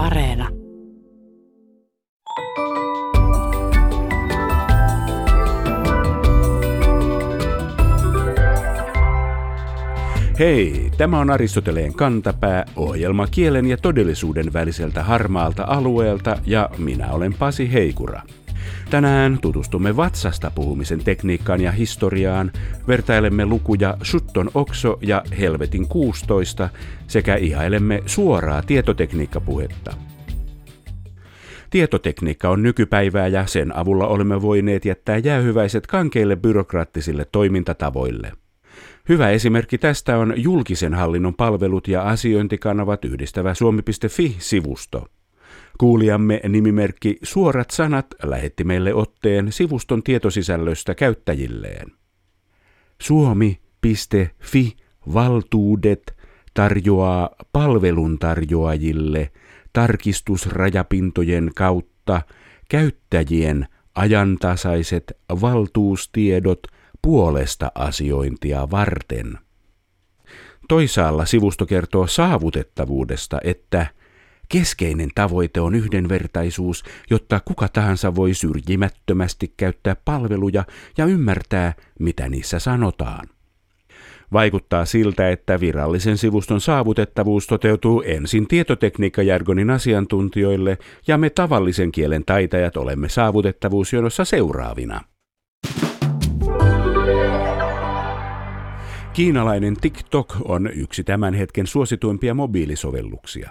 Areena. Hei, tämä on Aristoteleen kantapää, ohjelma kielen ja todellisuuden väliseltä harmaalta alueelta ja minä olen Pasi Heikura. Tänään tutustumme vatsasta puhumisen tekniikkaan ja historiaan, vertailemme lukuja Sutton Okso ja Helvetin 16 sekä ihailemme suoraa tietotekniikkapuhetta. Tietotekniikka on nykypäivää ja sen avulla olemme voineet jättää jäähyväiset kankeille byrokraattisille toimintatavoille. Hyvä esimerkki tästä on julkisen hallinnon palvelut ja asiointikanavat yhdistävä suomi.fi-sivusto. Kuulijamme nimimerkki Suorat sanat lähetti meille otteen sivuston tietosisällöstä käyttäjilleen. Suomi.fi valtuudet tarjoaa palveluntarjoajille tarkistusrajapintojen kautta käyttäjien ajantasaiset valtuustiedot puolesta asiointia varten. Toisaalla sivusto kertoo saavutettavuudesta, että – Keskeinen tavoite on yhdenvertaisuus, jotta kuka tahansa voi syrjimättömästi käyttää palveluja ja ymmärtää, mitä niissä sanotaan. Vaikuttaa siltä, että virallisen sivuston saavutettavuus toteutuu ensin tietotekniikkajargonin asiantuntijoille ja me tavallisen kielen taitajat olemme saavutettavuusjonossa seuraavina. Kiinalainen TikTok on yksi tämän hetken suosituimpia mobiilisovelluksia.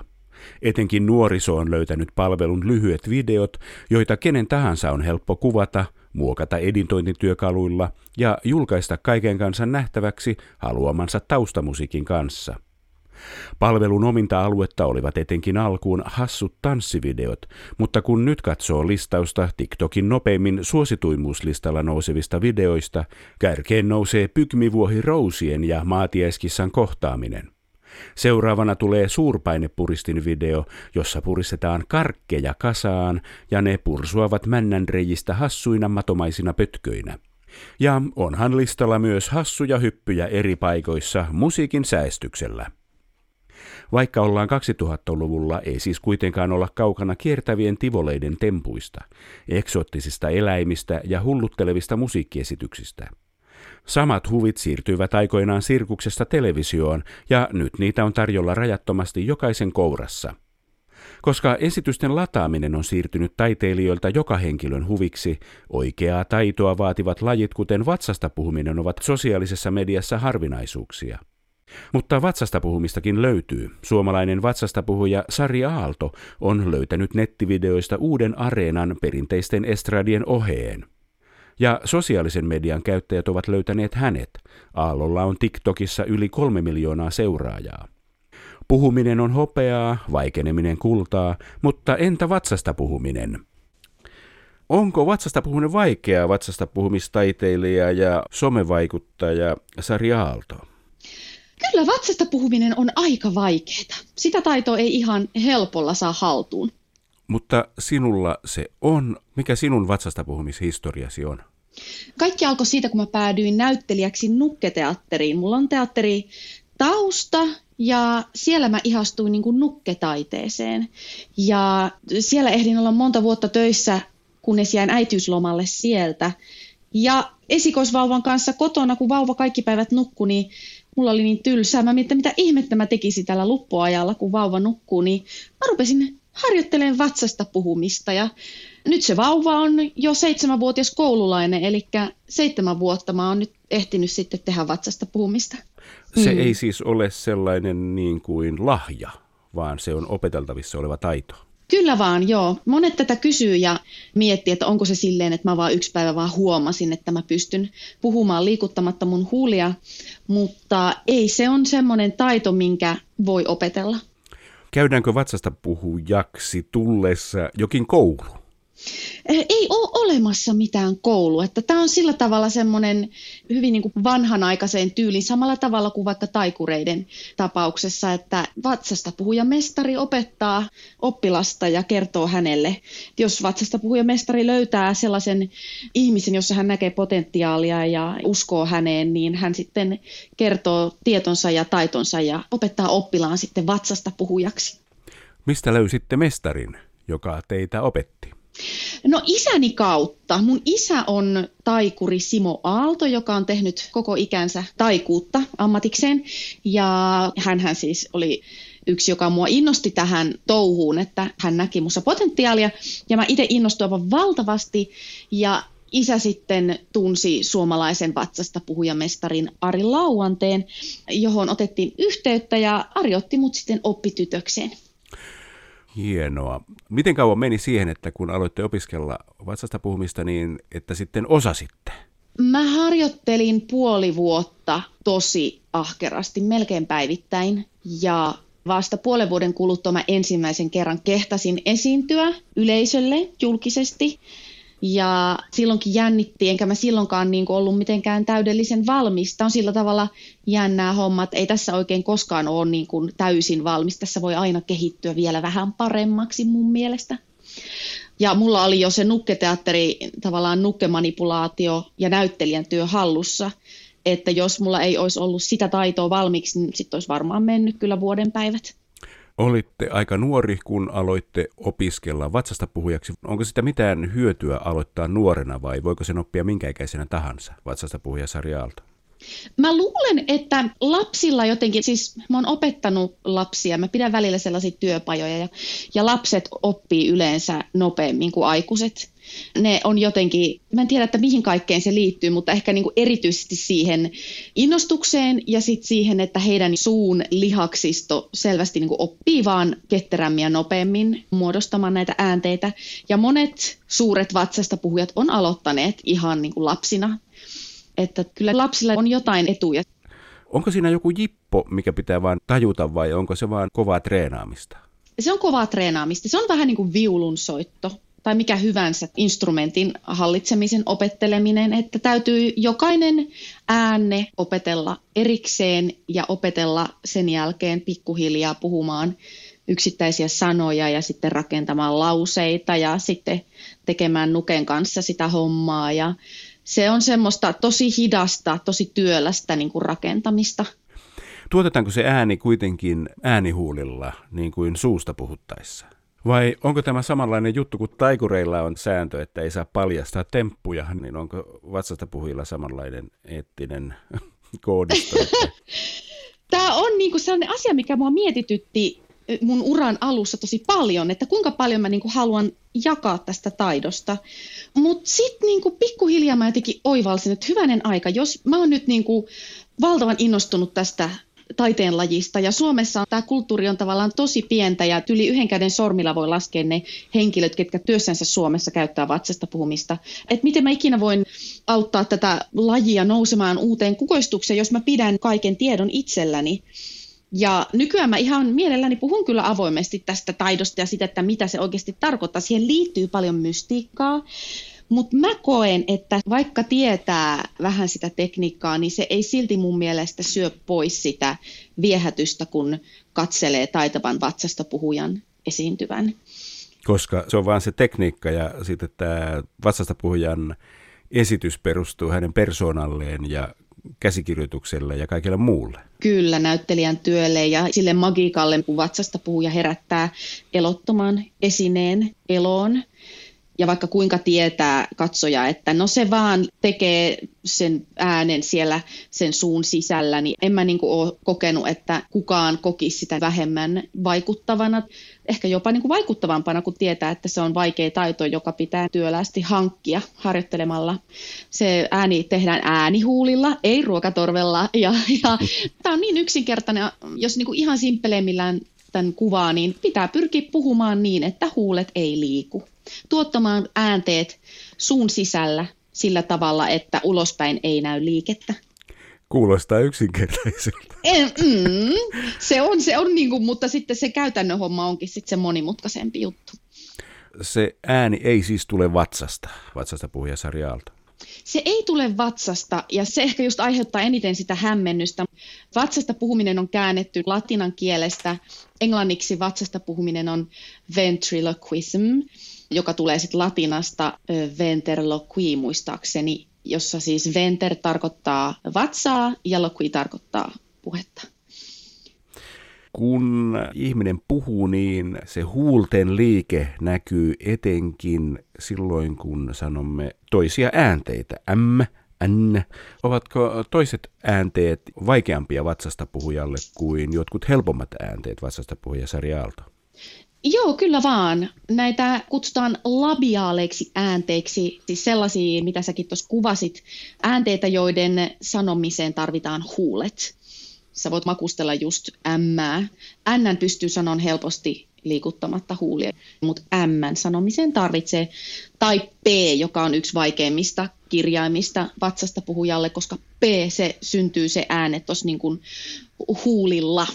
Etenkin nuoriso on löytänyt palvelun lyhyet videot, joita kenen tahansa on helppo kuvata, muokata editointityökaluilla ja julkaista kaiken kansan nähtäväksi haluamansa taustamusiikin kanssa. Palvelun ominta aluetta olivat etenkin alkuun hassut tanssivideot, mutta kun nyt katsoo listausta TikTokin nopeimmin suosituimmuuslistalla nousevista videoista, kärkeen nousee pygmivuohi Rousien ja maatieskissan kohtaaminen. Seuraavana tulee suurpainepuristin video, jossa puristetaan karkkeja kasaan ja ne pursuavat männänreijistä hassuina matomaisina pötköinä. Ja onhan listalla myös hassuja hyppyjä eri paikoissa musiikin säästyksellä. Vaikka ollaan 2000-luvulla, ei siis kuitenkaan olla kaukana kiertävien tivoleiden tempuista, eksoottisista eläimistä ja hulluttelevista musiikkiesityksistä. Samat huvit siirtyivät aikoinaan sirkuksesta televisioon ja nyt niitä on tarjolla rajattomasti jokaisen kourassa. Koska esitysten lataaminen on siirtynyt taiteilijoilta joka henkilön huviksi, oikeaa taitoa vaativat lajit kuten vatsasta puhuminen ovat sosiaalisessa mediassa harvinaisuuksia. Mutta vatsasta puhumistakin löytyy. Suomalainen vatsasta puhuja Sari Aalto on löytänyt nettivideoista uuden areenan perinteisten estradien oheen. Ja sosiaalisen median käyttäjät ovat löytäneet hänet. Aallolla on TikTokissa yli kolme miljoonaa seuraajaa. Puhuminen on hopeaa, vaikeneminen kultaa, mutta entä vatsasta puhuminen? Onko vatsasta puhuminen vaikeaa vatsasta puhumistaiteilija ja somevaikuttaja Sari Aalto? Kyllä vatsasta puhuminen on aika vaikeaa. Sitä taitoa ei ihan helpolla saa haltuun. Mutta sinulla se on. Mikä sinun vatsasta puhumishistoriasi on? Kaikki alkoi siitä, kun mä päädyin näyttelijäksi nukketeatteriin. Mulla on teatteri tausta ja siellä mä ihastuin niin kuin nukketaiteeseen. Ja siellä ehdin olla monta vuotta töissä, kunnes jäin äitiyslomalle sieltä. Ja esikoisvauvan kanssa kotona, kun vauva kaikki päivät nukkui, niin mulla oli niin tylsää. Mä mietin, mitä ihmettä mä tekisin tällä luppuajalla, kun vauva nukkuu, niin mä rupesin harjoittelemaan vatsasta puhumista ja nyt se vauva on jo seitsemänvuotias koululainen, eli seitsemän vuotta mä oon nyt ehtinyt sitten tehdä vatsasta puhumista. Se mm. ei siis ole sellainen niin kuin lahja, vaan se on opeteltavissa oleva taito. Kyllä vaan, joo. Monet tätä kysyy ja miettii, että onko se silleen, että mä vaan yksi päivä vaan huomasin, että mä pystyn puhumaan liikuttamatta mun huulia, mutta ei se on semmoinen taito, minkä voi opetella. Käydäänkö vatsasta puhujaksi tullessa jokin koulu? Ei olemassa mitään koulua. Että tämä on sillä tavalla semmoinen hyvin niin kuin vanhanaikaiseen tyyliin, samalla tavalla kuin vaikka taikureiden tapauksessa, että vatsasta puhuja mestari opettaa oppilasta ja kertoo hänelle. Jos vatsasta puhuja mestari löytää sellaisen ihmisen, jossa hän näkee potentiaalia ja uskoo häneen, niin hän sitten kertoo tietonsa ja taitonsa ja opettaa oppilaan sitten vatsasta puhujaksi. Mistä löysitte mestarin, joka teitä opetti? No isäni kautta. Mun isä on taikuri Simo Aalto, joka on tehnyt koko ikänsä taikuutta ammatikseen. Ja hän siis oli yksi, joka mua innosti tähän touhuun, että hän näki mussa potentiaalia. Ja mä itse innostuin aivan valtavasti. Ja isä sitten tunsi suomalaisen vatsasta puhujamestarin Ari Lauanteen, johon otettiin yhteyttä ja Ari otti mut sitten oppitytökseen. Hienoa. Miten kauan meni siihen, että kun aloitte opiskella vatsasta puhumista, niin että sitten osasitte? Mä harjoittelin puoli vuotta tosi ahkerasti, melkein päivittäin. Ja vasta puolen vuoden kuluttua mä ensimmäisen kerran kehtasin esiintyä yleisölle julkisesti. Ja silloinkin jännitti, enkä mä silloinkaan niin ollut mitenkään täydellisen valmis. Tämä on sillä tavalla jännää homma, että ei tässä oikein koskaan ole niin kuin täysin valmis. Tässä voi aina kehittyä vielä vähän paremmaksi mun mielestä. Ja mulla oli jo se nukketeatteri, tavallaan nukkemanipulaatio ja näyttelijän työ hallussa. Että jos mulla ei olisi ollut sitä taitoa valmiiksi, niin sitten olisi varmaan mennyt kyllä vuoden päivät. Olitte aika nuori, kun aloitte opiskella vatsasta puhujaksi. Onko sitä mitään hyötyä aloittaa nuorena vai voiko sen oppia minkä ikäisenä tahansa vatsasta puhujasarjaalta? Mä luulen, että lapsilla jotenkin, siis mä oon opettanut lapsia, mä pidän välillä sellaisia työpajoja ja, ja lapset oppii yleensä nopeammin kuin aikuiset ne on jotenkin, mä en tiedä, että mihin kaikkeen se liittyy, mutta ehkä niin kuin erityisesti siihen innostukseen ja sitten siihen, että heidän suun lihaksisto selvästi niin kuin oppii vaan ketterämmin ja nopeammin muodostamaan näitä äänteitä. Ja monet suuret vatsasta puhujat on aloittaneet ihan niin kuin lapsina. Että kyllä lapsilla on jotain etuja. Onko siinä joku jippo, mikä pitää vain tajuta vai onko se vain kovaa treenaamista? Se on kovaa treenaamista. Se on vähän niin kuin viulun soitto tai mikä hyvänsä instrumentin hallitsemisen opetteleminen, että täytyy jokainen äänne opetella erikseen ja opetella sen jälkeen pikkuhiljaa puhumaan yksittäisiä sanoja ja sitten rakentamaan lauseita ja sitten tekemään nuken kanssa sitä hommaa ja se on semmoista tosi hidasta, tosi työlästä niin kuin rakentamista. Tuotetaanko se ääni kuitenkin äänihuulilla niin kuin suusta puhuttaessa? Vai onko tämä samanlainen juttu, kun taikureilla on sääntö, että ei saa paljastaa temppuja, niin onko vatsasta puhujilla samanlainen eettinen koodisto? Tämä on niinku sellainen asia, mikä mua mietitytti mun uran alussa tosi paljon, että kuinka paljon mä niinku haluan jakaa tästä taidosta. Mutta sitten niinku pikkuhiljaa mä jotenkin oivalsin, että hyvänen aika, jos mä oon nyt niinku valtavan innostunut tästä taiteenlajista. Ja Suomessa tämä kulttuuri on tavallaan tosi pientä ja yli yhden käden sormilla voi laskea ne henkilöt, ketkä työssänsä Suomessa käyttää vatsasta puhumista. Että miten mä ikinä voin auttaa tätä lajia nousemaan uuteen kukoistukseen, jos mä pidän kaiken tiedon itselläni. Ja nykyään mä ihan mielelläni puhun kyllä avoimesti tästä taidosta ja sitä, että mitä se oikeasti tarkoittaa. Siihen liittyy paljon mystiikkaa. Mutta mä koen, että vaikka tietää vähän sitä tekniikkaa, niin se ei silti mun mielestä syö pois sitä viehätystä, kun katselee taitavan vatsasta puhujan esiintyvän. Koska se on vain se tekniikka ja sitten tämä vatsasta puhujan esitys perustuu hänen persoonalleen ja käsikirjoitukselle ja kaikille muulle. Kyllä, näyttelijän työlle ja sille magiikalle, kun vatsasta puhuja herättää elottoman esineen eloon ja vaikka kuinka tietää katsoja, että no se vaan tekee sen äänen siellä sen suun sisällä, niin en mä niin kuin ole kokenut, että kukaan kokisi sitä vähemmän vaikuttavana, ehkä jopa niin kuin vaikuttavampana, kun tietää, että se on vaikea taito, joka pitää työlästi hankkia harjoittelemalla. Se ääni tehdään äänihuulilla, ei ruokatorvella, ja, ja tämä on niin yksinkertainen, jos niin kuin ihan simpeleimmillään tämän kuvaa, niin pitää pyrkiä puhumaan niin, että huulet ei liiku tuottamaan äänteet suun sisällä sillä tavalla, että ulospäin ei näy liikettä. Kuulostaa yksinkertaiselta. mm, se on, se on niin kuin, mutta sitten se käytännön homma onkin sitten se monimutkaisempi juttu. Se ääni ei siis tule vatsasta, vatsasta puhujasarjaalta. Se ei tule vatsasta ja se ehkä just aiheuttaa eniten sitä hämmennystä. Vatsasta puhuminen on käännetty latinan kielestä. Englanniksi vatsasta puhuminen on ventriloquism joka tulee sitten latinasta venterloqui muistaakseni, jossa siis venter tarkoittaa vatsaa ja loqui tarkoittaa puhetta. kun ihminen puhuu, niin se huulten liike näkyy etenkin silloin, kun sanomme toisia äänteitä. M, N. Ovatko toiset äänteet vaikeampia vatsasta puhujalle kuin jotkut helpommat äänteet vatsasta puhuja Aalto? Joo, kyllä vaan. Näitä kutsutaan labiaaleiksi äänteiksi, siis sellaisia, mitä säkin tuossa kuvasit, äänteitä, joiden sanomiseen tarvitaan huulet. Sä voit makustella just ämmää. N pystyy sanon helposti liikuttamatta huulia, mutta M sanomiseen tarvitsee, tai P, joka on yksi vaikeimmista kirjaimista vatsasta puhujalle, koska P, se syntyy se ääne tuossa niin huulilla.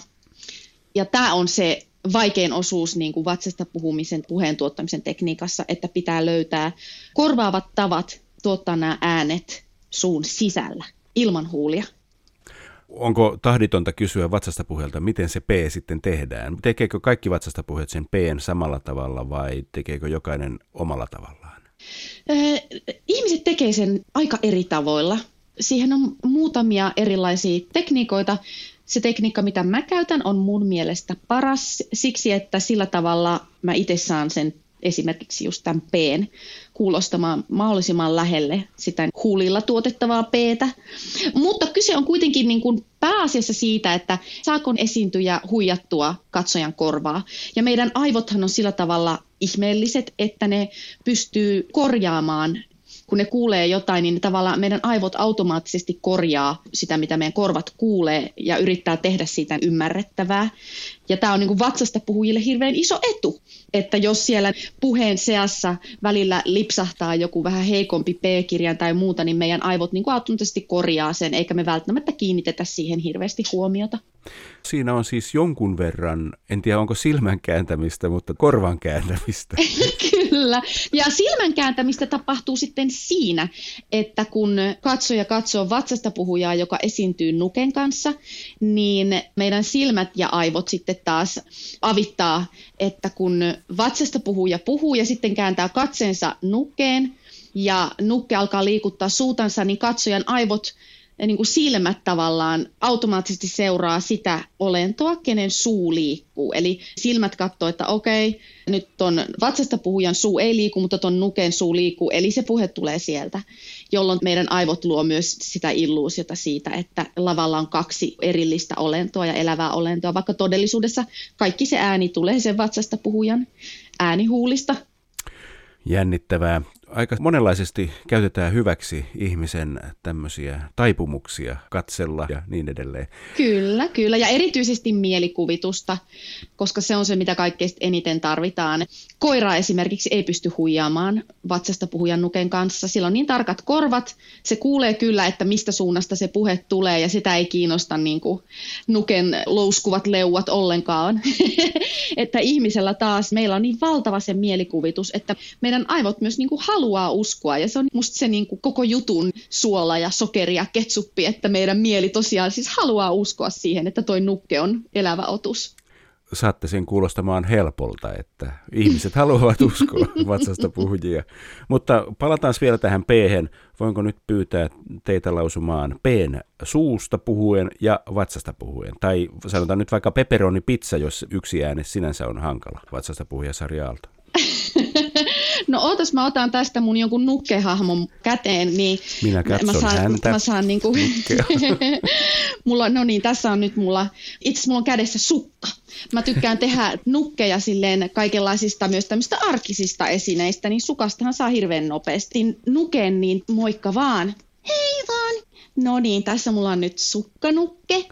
Ja tämä on se vaikein osuus niin kuin vatsasta puhumisen, puheen tuottamisen tekniikassa, että pitää löytää korvaavat tavat tuottaa nämä äänet suun sisällä ilman huulia. Onko tahditonta kysyä vatsasta puhelta, miten se P sitten tehdään? Tekeekö kaikki vatsasta puhet sen P samalla tavalla vai tekeekö jokainen omalla tavallaan? ihmiset tekee sen aika eri tavoilla. Siihen on muutamia erilaisia tekniikoita. Se tekniikka, mitä mä käytän, on mun mielestä paras siksi, että sillä tavalla mä itse saan sen esimerkiksi just tämän P:n kuulostamaan mahdollisimman lähelle sitä huulilla tuotettavaa Ptä. Mutta kyse on kuitenkin niin kuin pääasiassa siitä, että saako esiintyjä huijattua katsojan korvaa. Ja meidän aivothan on sillä tavalla ihmeelliset, että ne pystyy korjaamaan kun ne kuulee jotain, niin tavallaan meidän aivot automaattisesti korjaa sitä, mitä meidän korvat kuulee ja yrittää tehdä siitä ymmärrettävää. Ja tämä on niin kuin vatsasta puhujille hirveän iso etu, että jos siellä puheen seassa välillä lipsahtaa joku vähän heikompi P-kirjan tai muuta, niin meidän aivot niin kuin automaattisesti korjaa sen, eikä me välttämättä kiinnitetä siihen hirveästi huomiota. Siinä on siis jonkun verran, en tiedä onko silmän kääntämistä, mutta korvan kääntämistä. Kyllä. Ja silmän kääntämistä tapahtuu sitten siinä, että kun katsoja katsoo vatsasta puhujaa, joka esiintyy nuken kanssa, niin meidän silmät ja aivot sitten taas avittaa, että kun vatsasta puhuja puhuu ja sitten kääntää katseensa nukkeen, ja nukke alkaa liikuttaa suutansa, niin katsojan aivot niin kuin silmät tavallaan automaattisesti seuraa sitä olentoa, kenen suu liikkuu. Eli silmät katsoo, että okei, nyt ton vatsasta puhujan suu ei liiku, mutta ton nuken suu liikkuu, eli se puhe tulee sieltä, jolloin meidän aivot luo myös sitä illuusiota siitä, että lavalla on kaksi erillistä olentoa ja elävää olentoa, vaikka todellisuudessa kaikki se ääni tulee sen vatsasta puhujan äänihuulista. Jännittävää aika monenlaisesti käytetään hyväksi ihmisen tämmöisiä taipumuksia katsella ja niin edelleen. Kyllä, kyllä. Ja erityisesti mielikuvitusta, koska se on se, mitä kaikkein eniten tarvitaan. Koira esimerkiksi ei pysty huijaamaan vatsasta puhujan nuken kanssa. Sillä on niin tarkat korvat, se kuulee kyllä, että mistä suunnasta se puhe tulee ja sitä ei kiinnosta niin kuin nuken louskuvat leuat ollenkaan. että ihmisellä taas meillä on niin valtava se mielikuvitus, että meidän aivot myös niin kuin haluaa uskoa. Ja se on musta se niin kuin koko jutun suola ja sokeri ja ketsuppi, että meidän mieli tosiaan siis haluaa uskoa siihen, että toi nukke on elävä otus saatte sen kuulostamaan helpolta, että ihmiset haluavat uskoa vatsasta puhujia. Mutta palataan vielä tähän p Voinko nyt pyytää teitä lausumaan p suusta puhuen ja vatsasta puhuen? Tai sanotaan nyt vaikka pepperoni pizza, jos yksi ääne sinänsä on hankala. Vatsasta puhuja Sari Aalto. No ootas, mä otan tästä mun jonkun nukkehahmon käteen, niin Minä katson mä saan, häntä. Mä saan niinku, mulla, no niin, tässä on nyt mulla, itse mulla on kädessä sukka. Mä tykkään tehdä nukkeja silleen kaikenlaisista myös tämmöistä arkisista esineistä, niin sukastahan saa hirveän nopeasti nuken, niin moikka vaan. Hei vaan! No niin, tässä mulla on nyt sukkanukke.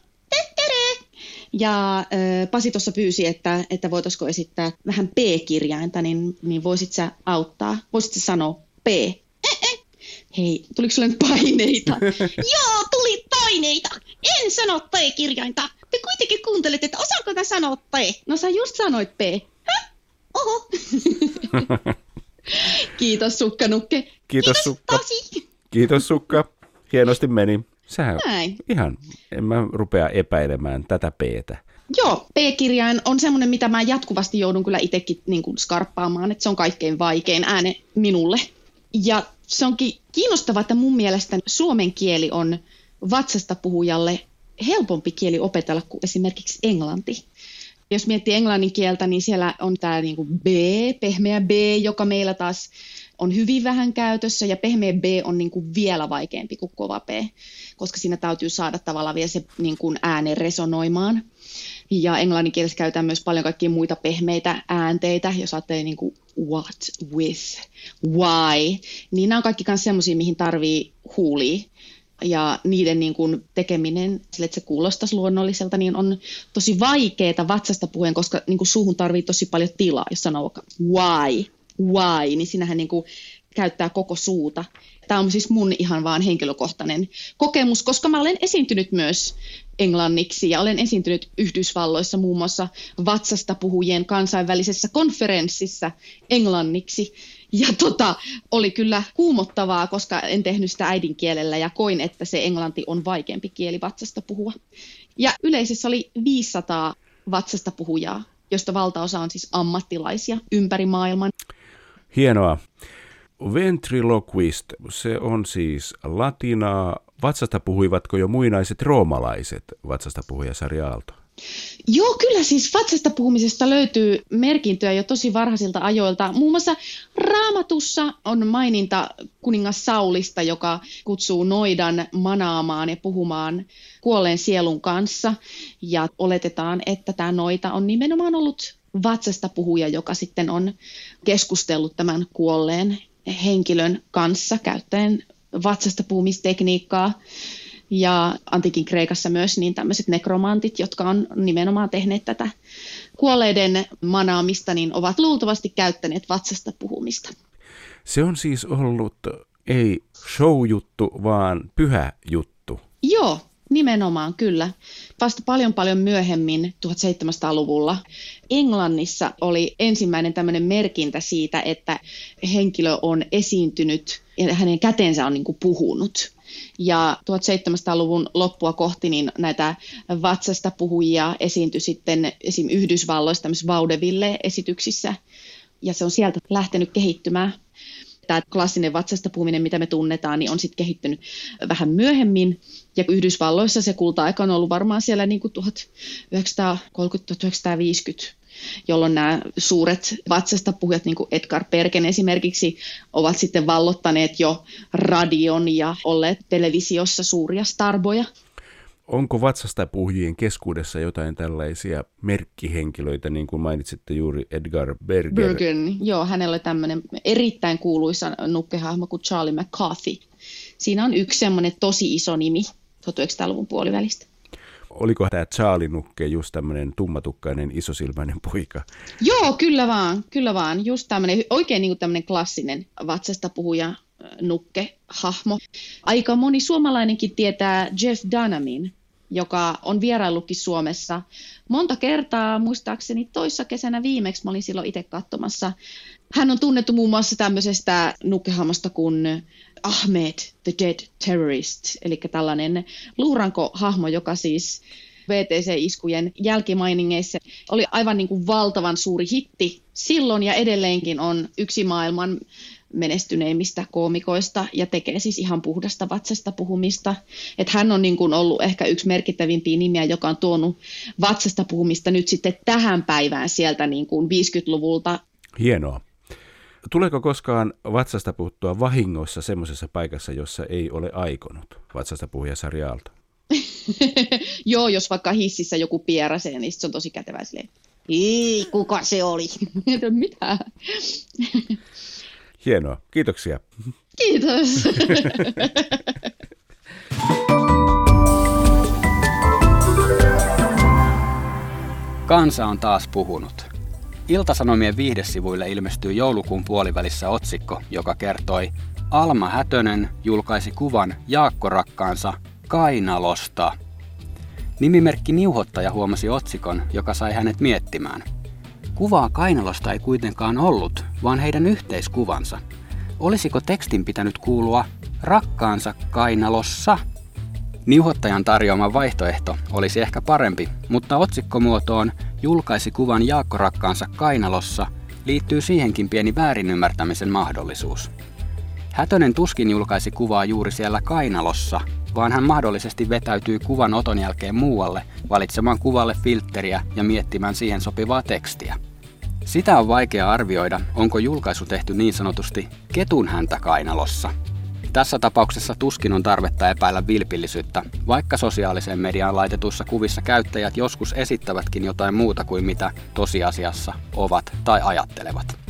Ja äh, Pasi tuossa pyysi, että, että voitaisiko esittää vähän P-kirjainta, niin, niin voisit sä auttaa? Voisit sä sanoa P? Eh, eh. Hei, tuliko sulle nyt paineita? Joo, tuli paineita. En sano P-kirjainta. Te kuitenkin kuuntelette, että osaako mä sanoa P? No sä just sanoit P. Häh? Oho. Kiitos Sukkanukke. Kiitos, Kiitos Sukka. Pasi. Kiitos Sukka. Hienosti meni. Sähän Näin. ihan, en mä rupea epäilemään tätä Ptä. Joo, P-kirjain on semmoinen, mitä mä jatkuvasti joudun kyllä itsekin niin kuin skarppaamaan, että se on kaikkein vaikein ääne minulle. Ja se onkin kiinnostavaa, että mun mielestä suomen kieli on vatsasta puhujalle helpompi kieli opetella kuin esimerkiksi englanti. Jos miettii englannin kieltä, niin siellä on tämä niinku B, pehmeä B, joka meillä taas on hyvin vähän käytössä ja pehmeä B on niin kuin vielä vaikeampi kuin kova P, koska siinä täytyy saada tavallaan vielä se niin kuin ääne resonoimaan. Ja englanninkielessä käytetään myös paljon kaikkia muita pehmeitä äänteitä, jos ajattelee niin kuin what, with, why, niin nämä on kaikki myös semmoisia, mihin tarvii huulia. Ja niiden niin kuin tekeminen, sille, että se kuulostaisi luonnolliselta, niin on tosi vaikeaa vatsasta puhuen, koska niin kuin suuhun tarvii tosi paljon tilaa, jos sanoo why, why, niin sinähän niin kuin käyttää koko suuta. Tämä on siis mun ihan vaan henkilökohtainen kokemus, koska mä olen esiintynyt myös englanniksi ja olen esiintynyt Yhdysvalloissa muun muassa vatsasta puhujien kansainvälisessä konferenssissa englanniksi. Ja tota, oli kyllä kuumottavaa, koska en tehnyt sitä äidinkielellä ja koin, että se englanti on vaikeampi kieli vatsasta puhua. Ja yleisössä oli 500 vatsasta puhujaa, josta valtaosa on siis ammattilaisia ympäri maailman. Hienoa. Ventriloquist, se on siis latinaa. Vatsasta puhuivatko jo muinaiset roomalaiset vatsasta puhuja Sari Aalto? Joo, kyllä siis vatsasta puhumisesta löytyy merkintöjä jo tosi varhaisilta ajoilta. Muun muassa Raamatussa on maininta kuningas Saulista, joka kutsuu noidan manaamaan ja puhumaan kuolleen sielun kanssa. Ja oletetaan, että tämä noita on nimenomaan ollut vatsasta puhuja, joka sitten on keskustellut tämän kuolleen henkilön kanssa käyttäen vatsasta puhumistekniikkaa. Ja antiikin Kreikassa myös niin tämmöiset nekromantit, jotka on nimenomaan tehneet tätä kuolleiden manaamista, niin ovat luultavasti käyttäneet vatsasta puhumista. Se on siis ollut ei show-juttu, vaan pyhä juttu. Joo, Nimenomaan, kyllä. Vasta paljon paljon myöhemmin, 1700-luvulla, Englannissa oli ensimmäinen tämmöinen merkintä siitä, että henkilö on esiintynyt ja hänen kätensä on niin kuin puhunut. Ja 1700-luvun loppua kohti niin näitä vatsasta puhujia esiintyi sitten esim. Yhdysvalloissa tämmöisissä vaudeville-esityksissä. Ja se on sieltä lähtenyt kehittymään tämä klassinen vatsasta puhuminen, mitä me tunnetaan, niin on sitten kehittynyt vähän myöhemmin. Ja Yhdysvalloissa se kulta-aika on ollut varmaan siellä niin kuin 1930-1950 jolloin nämä suuret vatsasta puhujat, niin kuin Edgar Perken esimerkiksi, ovat sitten vallottaneet jo radion ja olleet televisiossa suuria starboja. Onko vatsasta puhujien keskuudessa jotain tällaisia merkkihenkilöitä, niin kuin mainitsitte juuri Edgar Berger? Bergen, joo, hänellä oli tämmöinen erittäin kuuluisa nukkehahmo kuin Charlie McCarthy. Siinä on yksi semmoinen tosi iso nimi 1900-luvun puolivälistä. Oliko tämä Charlie Nukke just tämmöinen tummatukkainen isosilmäinen poika? Joo, kyllä vaan, kyllä vaan. Just tämmöinen, oikein niin kuin tämmöinen klassinen vatsasta puhuja nukke hahmo. Aika moni suomalainenkin tietää Jeff Dunamin, joka on vieraillutkin Suomessa monta kertaa, muistaakseni toissa kesänä viimeksi, mä olin silloin itse katsomassa. Hän on tunnettu muun muassa tämmöisestä nukkehahmosta kuin Ahmed, the Dead Terrorist, eli tällainen luuranko-hahmo, joka siis VTC-iskujen jälkimainingeissa oli aivan niin kuin valtavan suuri hitti silloin ja edelleenkin on yksi maailman menestyneimmistä koomikoista ja tekee siis ihan puhdasta vatsasta puhumista. Et hän on niin kuin ollut ehkä yksi merkittävimpiä nimiä, joka on tuonut vatsasta puhumista nyt sitten tähän päivään sieltä niin kuin 50-luvulta. Hienoa. Tuleeko koskaan vatsasta puhuttua vahingossa semmoisessa paikassa, jossa ei ole aikonut vatsasta puhuja sarjaalta? Joo, jos vaikka hississä joku pieräsee, niin se on tosi kätevä silleen. Ei, kuka se oli? Mitä? Hienoa. Kiitoksia. Kiitos. Kansa on taas puhunut. Iltasanomien viihdesivuille ilmestyy joulukuun puolivälissä otsikko, joka kertoi Alma Hätönen julkaisi kuvan Jaakko Rakkaansa Kainalosta. Nimimerkki Niuhottaja huomasi otsikon, joka sai hänet miettimään – Kuvaa kainalosta ei kuitenkaan ollut, vaan heidän yhteiskuvansa. Olisiko tekstin pitänyt kuulua rakkaansa kainalossa? Niuhottajan tarjoama vaihtoehto olisi ehkä parempi, mutta otsikkomuotoon julkaisi kuvan Jaakko rakkaansa kainalossa liittyy siihenkin pieni väärinymmärtämisen mahdollisuus. Hätönen tuskin julkaisi kuvaa juuri siellä kainalossa, vaan hän mahdollisesti vetäytyy kuvan oton jälkeen muualle, valitsemaan kuvalle filtteriä ja miettimään siihen sopivaa tekstiä. Sitä on vaikea arvioida, onko julkaisu tehty niin sanotusti ketun häntä kainalossa. Tässä tapauksessa tuskin on tarvetta epäillä vilpillisyyttä, vaikka sosiaaliseen mediaan laitetuissa kuvissa käyttäjät joskus esittävätkin jotain muuta kuin mitä tosiasiassa ovat tai ajattelevat.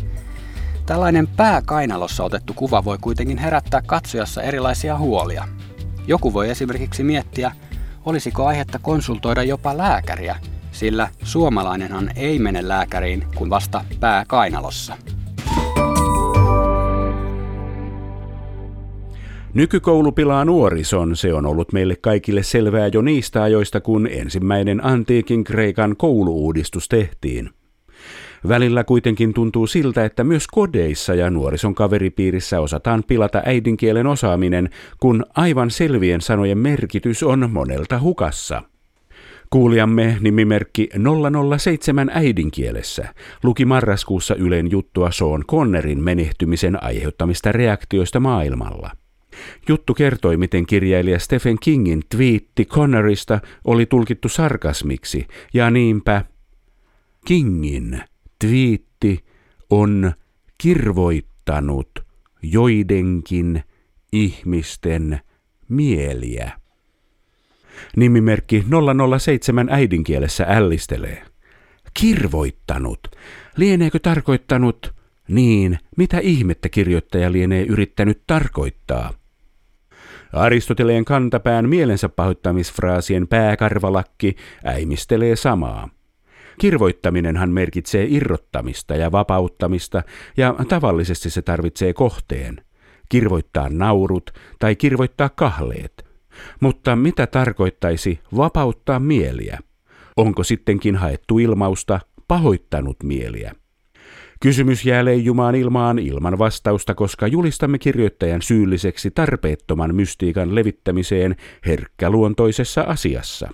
Tällainen pääkainalossa otettu kuva voi kuitenkin herättää katsojassa erilaisia huolia. Joku voi esimerkiksi miettiä, olisiko aihetta konsultoida jopa lääkäriä, sillä suomalainenhan ei mene lääkäriin kuin vasta pääkainalossa. Nykykoulu pilaa nuorison, se on ollut meille kaikille selvää jo niistä ajoista, kun ensimmäinen antiikin Kreikan kouluuudistus tehtiin. Välillä kuitenkin tuntuu siltä, että myös kodeissa ja nuorison kaveripiirissä osataan pilata äidinkielen osaaminen, kun aivan selvien sanojen merkitys on monelta hukassa. Kuulijamme nimimerkki 007 äidinkielessä luki marraskuussa Ylen juttua Sean Connerin menehtymisen aiheuttamista reaktioista maailmalla. Juttu kertoi, miten kirjailija Stephen Kingin twiitti Connerista oli tulkittu sarkasmiksi, ja niinpä Kingin twiitti on kirvoittanut joidenkin ihmisten mieliä. Nimimerkki 007 äidinkielessä ällistelee. Kirvoittanut. Lieneekö tarkoittanut niin, mitä ihmettä kirjoittaja lienee yrittänyt tarkoittaa? Aristoteleen kantapään mielensä pahoittamisfraasien pääkarvalakki äimistelee samaa. Kirvoittaminenhan merkitsee irrottamista ja vapauttamista, ja tavallisesti se tarvitsee kohteen. Kirvoittaa naurut tai kirvoittaa kahleet. Mutta mitä tarkoittaisi vapauttaa mieliä? Onko sittenkin haettu ilmausta pahoittanut mieliä? Kysymys jää leijumaan ilmaan ilman vastausta, koska julistamme kirjoittajan syylliseksi tarpeettoman mystiikan levittämiseen herkkäluontoisessa asiassa.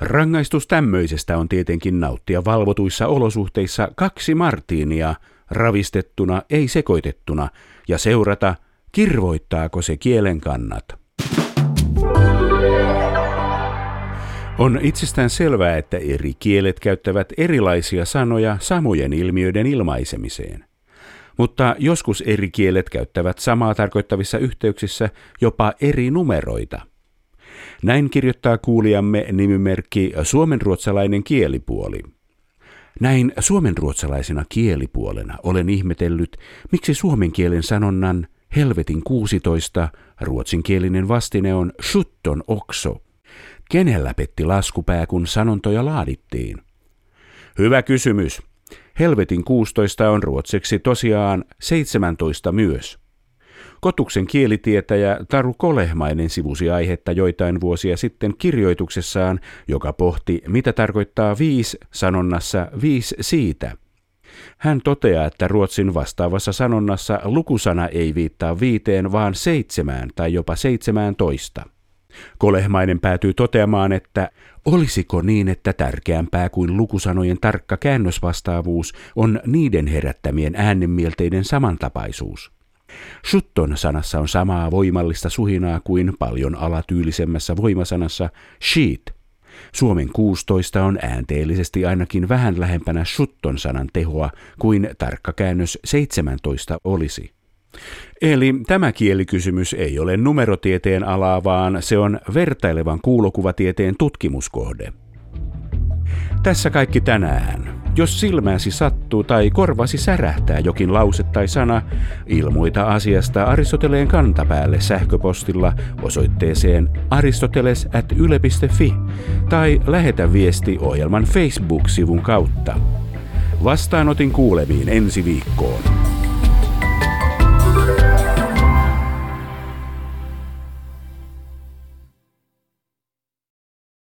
Rangaistus tämmöisestä on tietenkin nauttia valvotuissa olosuhteissa kaksi martiinia, ravistettuna ei sekoitettuna, ja seurata, kirvoittaako se kielen kannat. On itsestään selvää, että eri kielet käyttävät erilaisia sanoja samojen ilmiöiden ilmaisemiseen. Mutta joskus eri kielet käyttävät samaa tarkoittavissa yhteyksissä jopa eri numeroita. Näin kirjoittaa kuulijamme nimimerkki suomenruotsalainen kielipuoli. Näin suomenruotsalaisena kielipuolena olen ihmetellyt, miksi suomen kielen sanonnan helvetin 16 ruotsinkielinen vastine on shutton okso. Kenellä petti laskupää, kun sanontoja laadittiin? Hyvä kysymys. Helvetin 16 on ruotsiksi tosiaan 17 myös. Kotuksen kielitietäjä Taru Kolehmainen sivusi aihetta joitain vuosia sitten kirjoituksessaan, joka pohti, mitä tarkoittaa viis sanonnassa viis siitä. Hän toteaa, että Ruotsin vastaavassa sanonnassa lukusana ei viittaa viiteen, vaan seitsemään tai jopa seitsemääntoista. Kolehmainen päätyy toteamaan, että olisiko niin, että tärkeämpää kuin lukusanojen tarkka käännösvastaavuus on niiden herättämien äänenmielteiden samantapaisuus. Shutton sanassa on samaa voimallista suhinaa kuin paljon alatyylisemmässä voimasanassa sheet. Suomen 16 on äänteellisesti ainakin vähän lähempänä shutton sanan tehoa kuin tarkka käännös 17 olisi. Eli tämä kielikysymys ei ole numerotieteen alaa, vaan se on vertailevan kuulokuvatieteen tutkimuskohde. Tässä kaikki tänään. Jos silmäsi sattuu tai korvasi särähtää jokin lause tai sana, ilmoita asiasta Aristoteleen kantapäälle sähköpostilla osoitteeseen aristoteles.yle.fi tai lähetä viesti ohjelman Facebook-sivun kautta. Vastaanotin kuulemiin ensi viikkoon.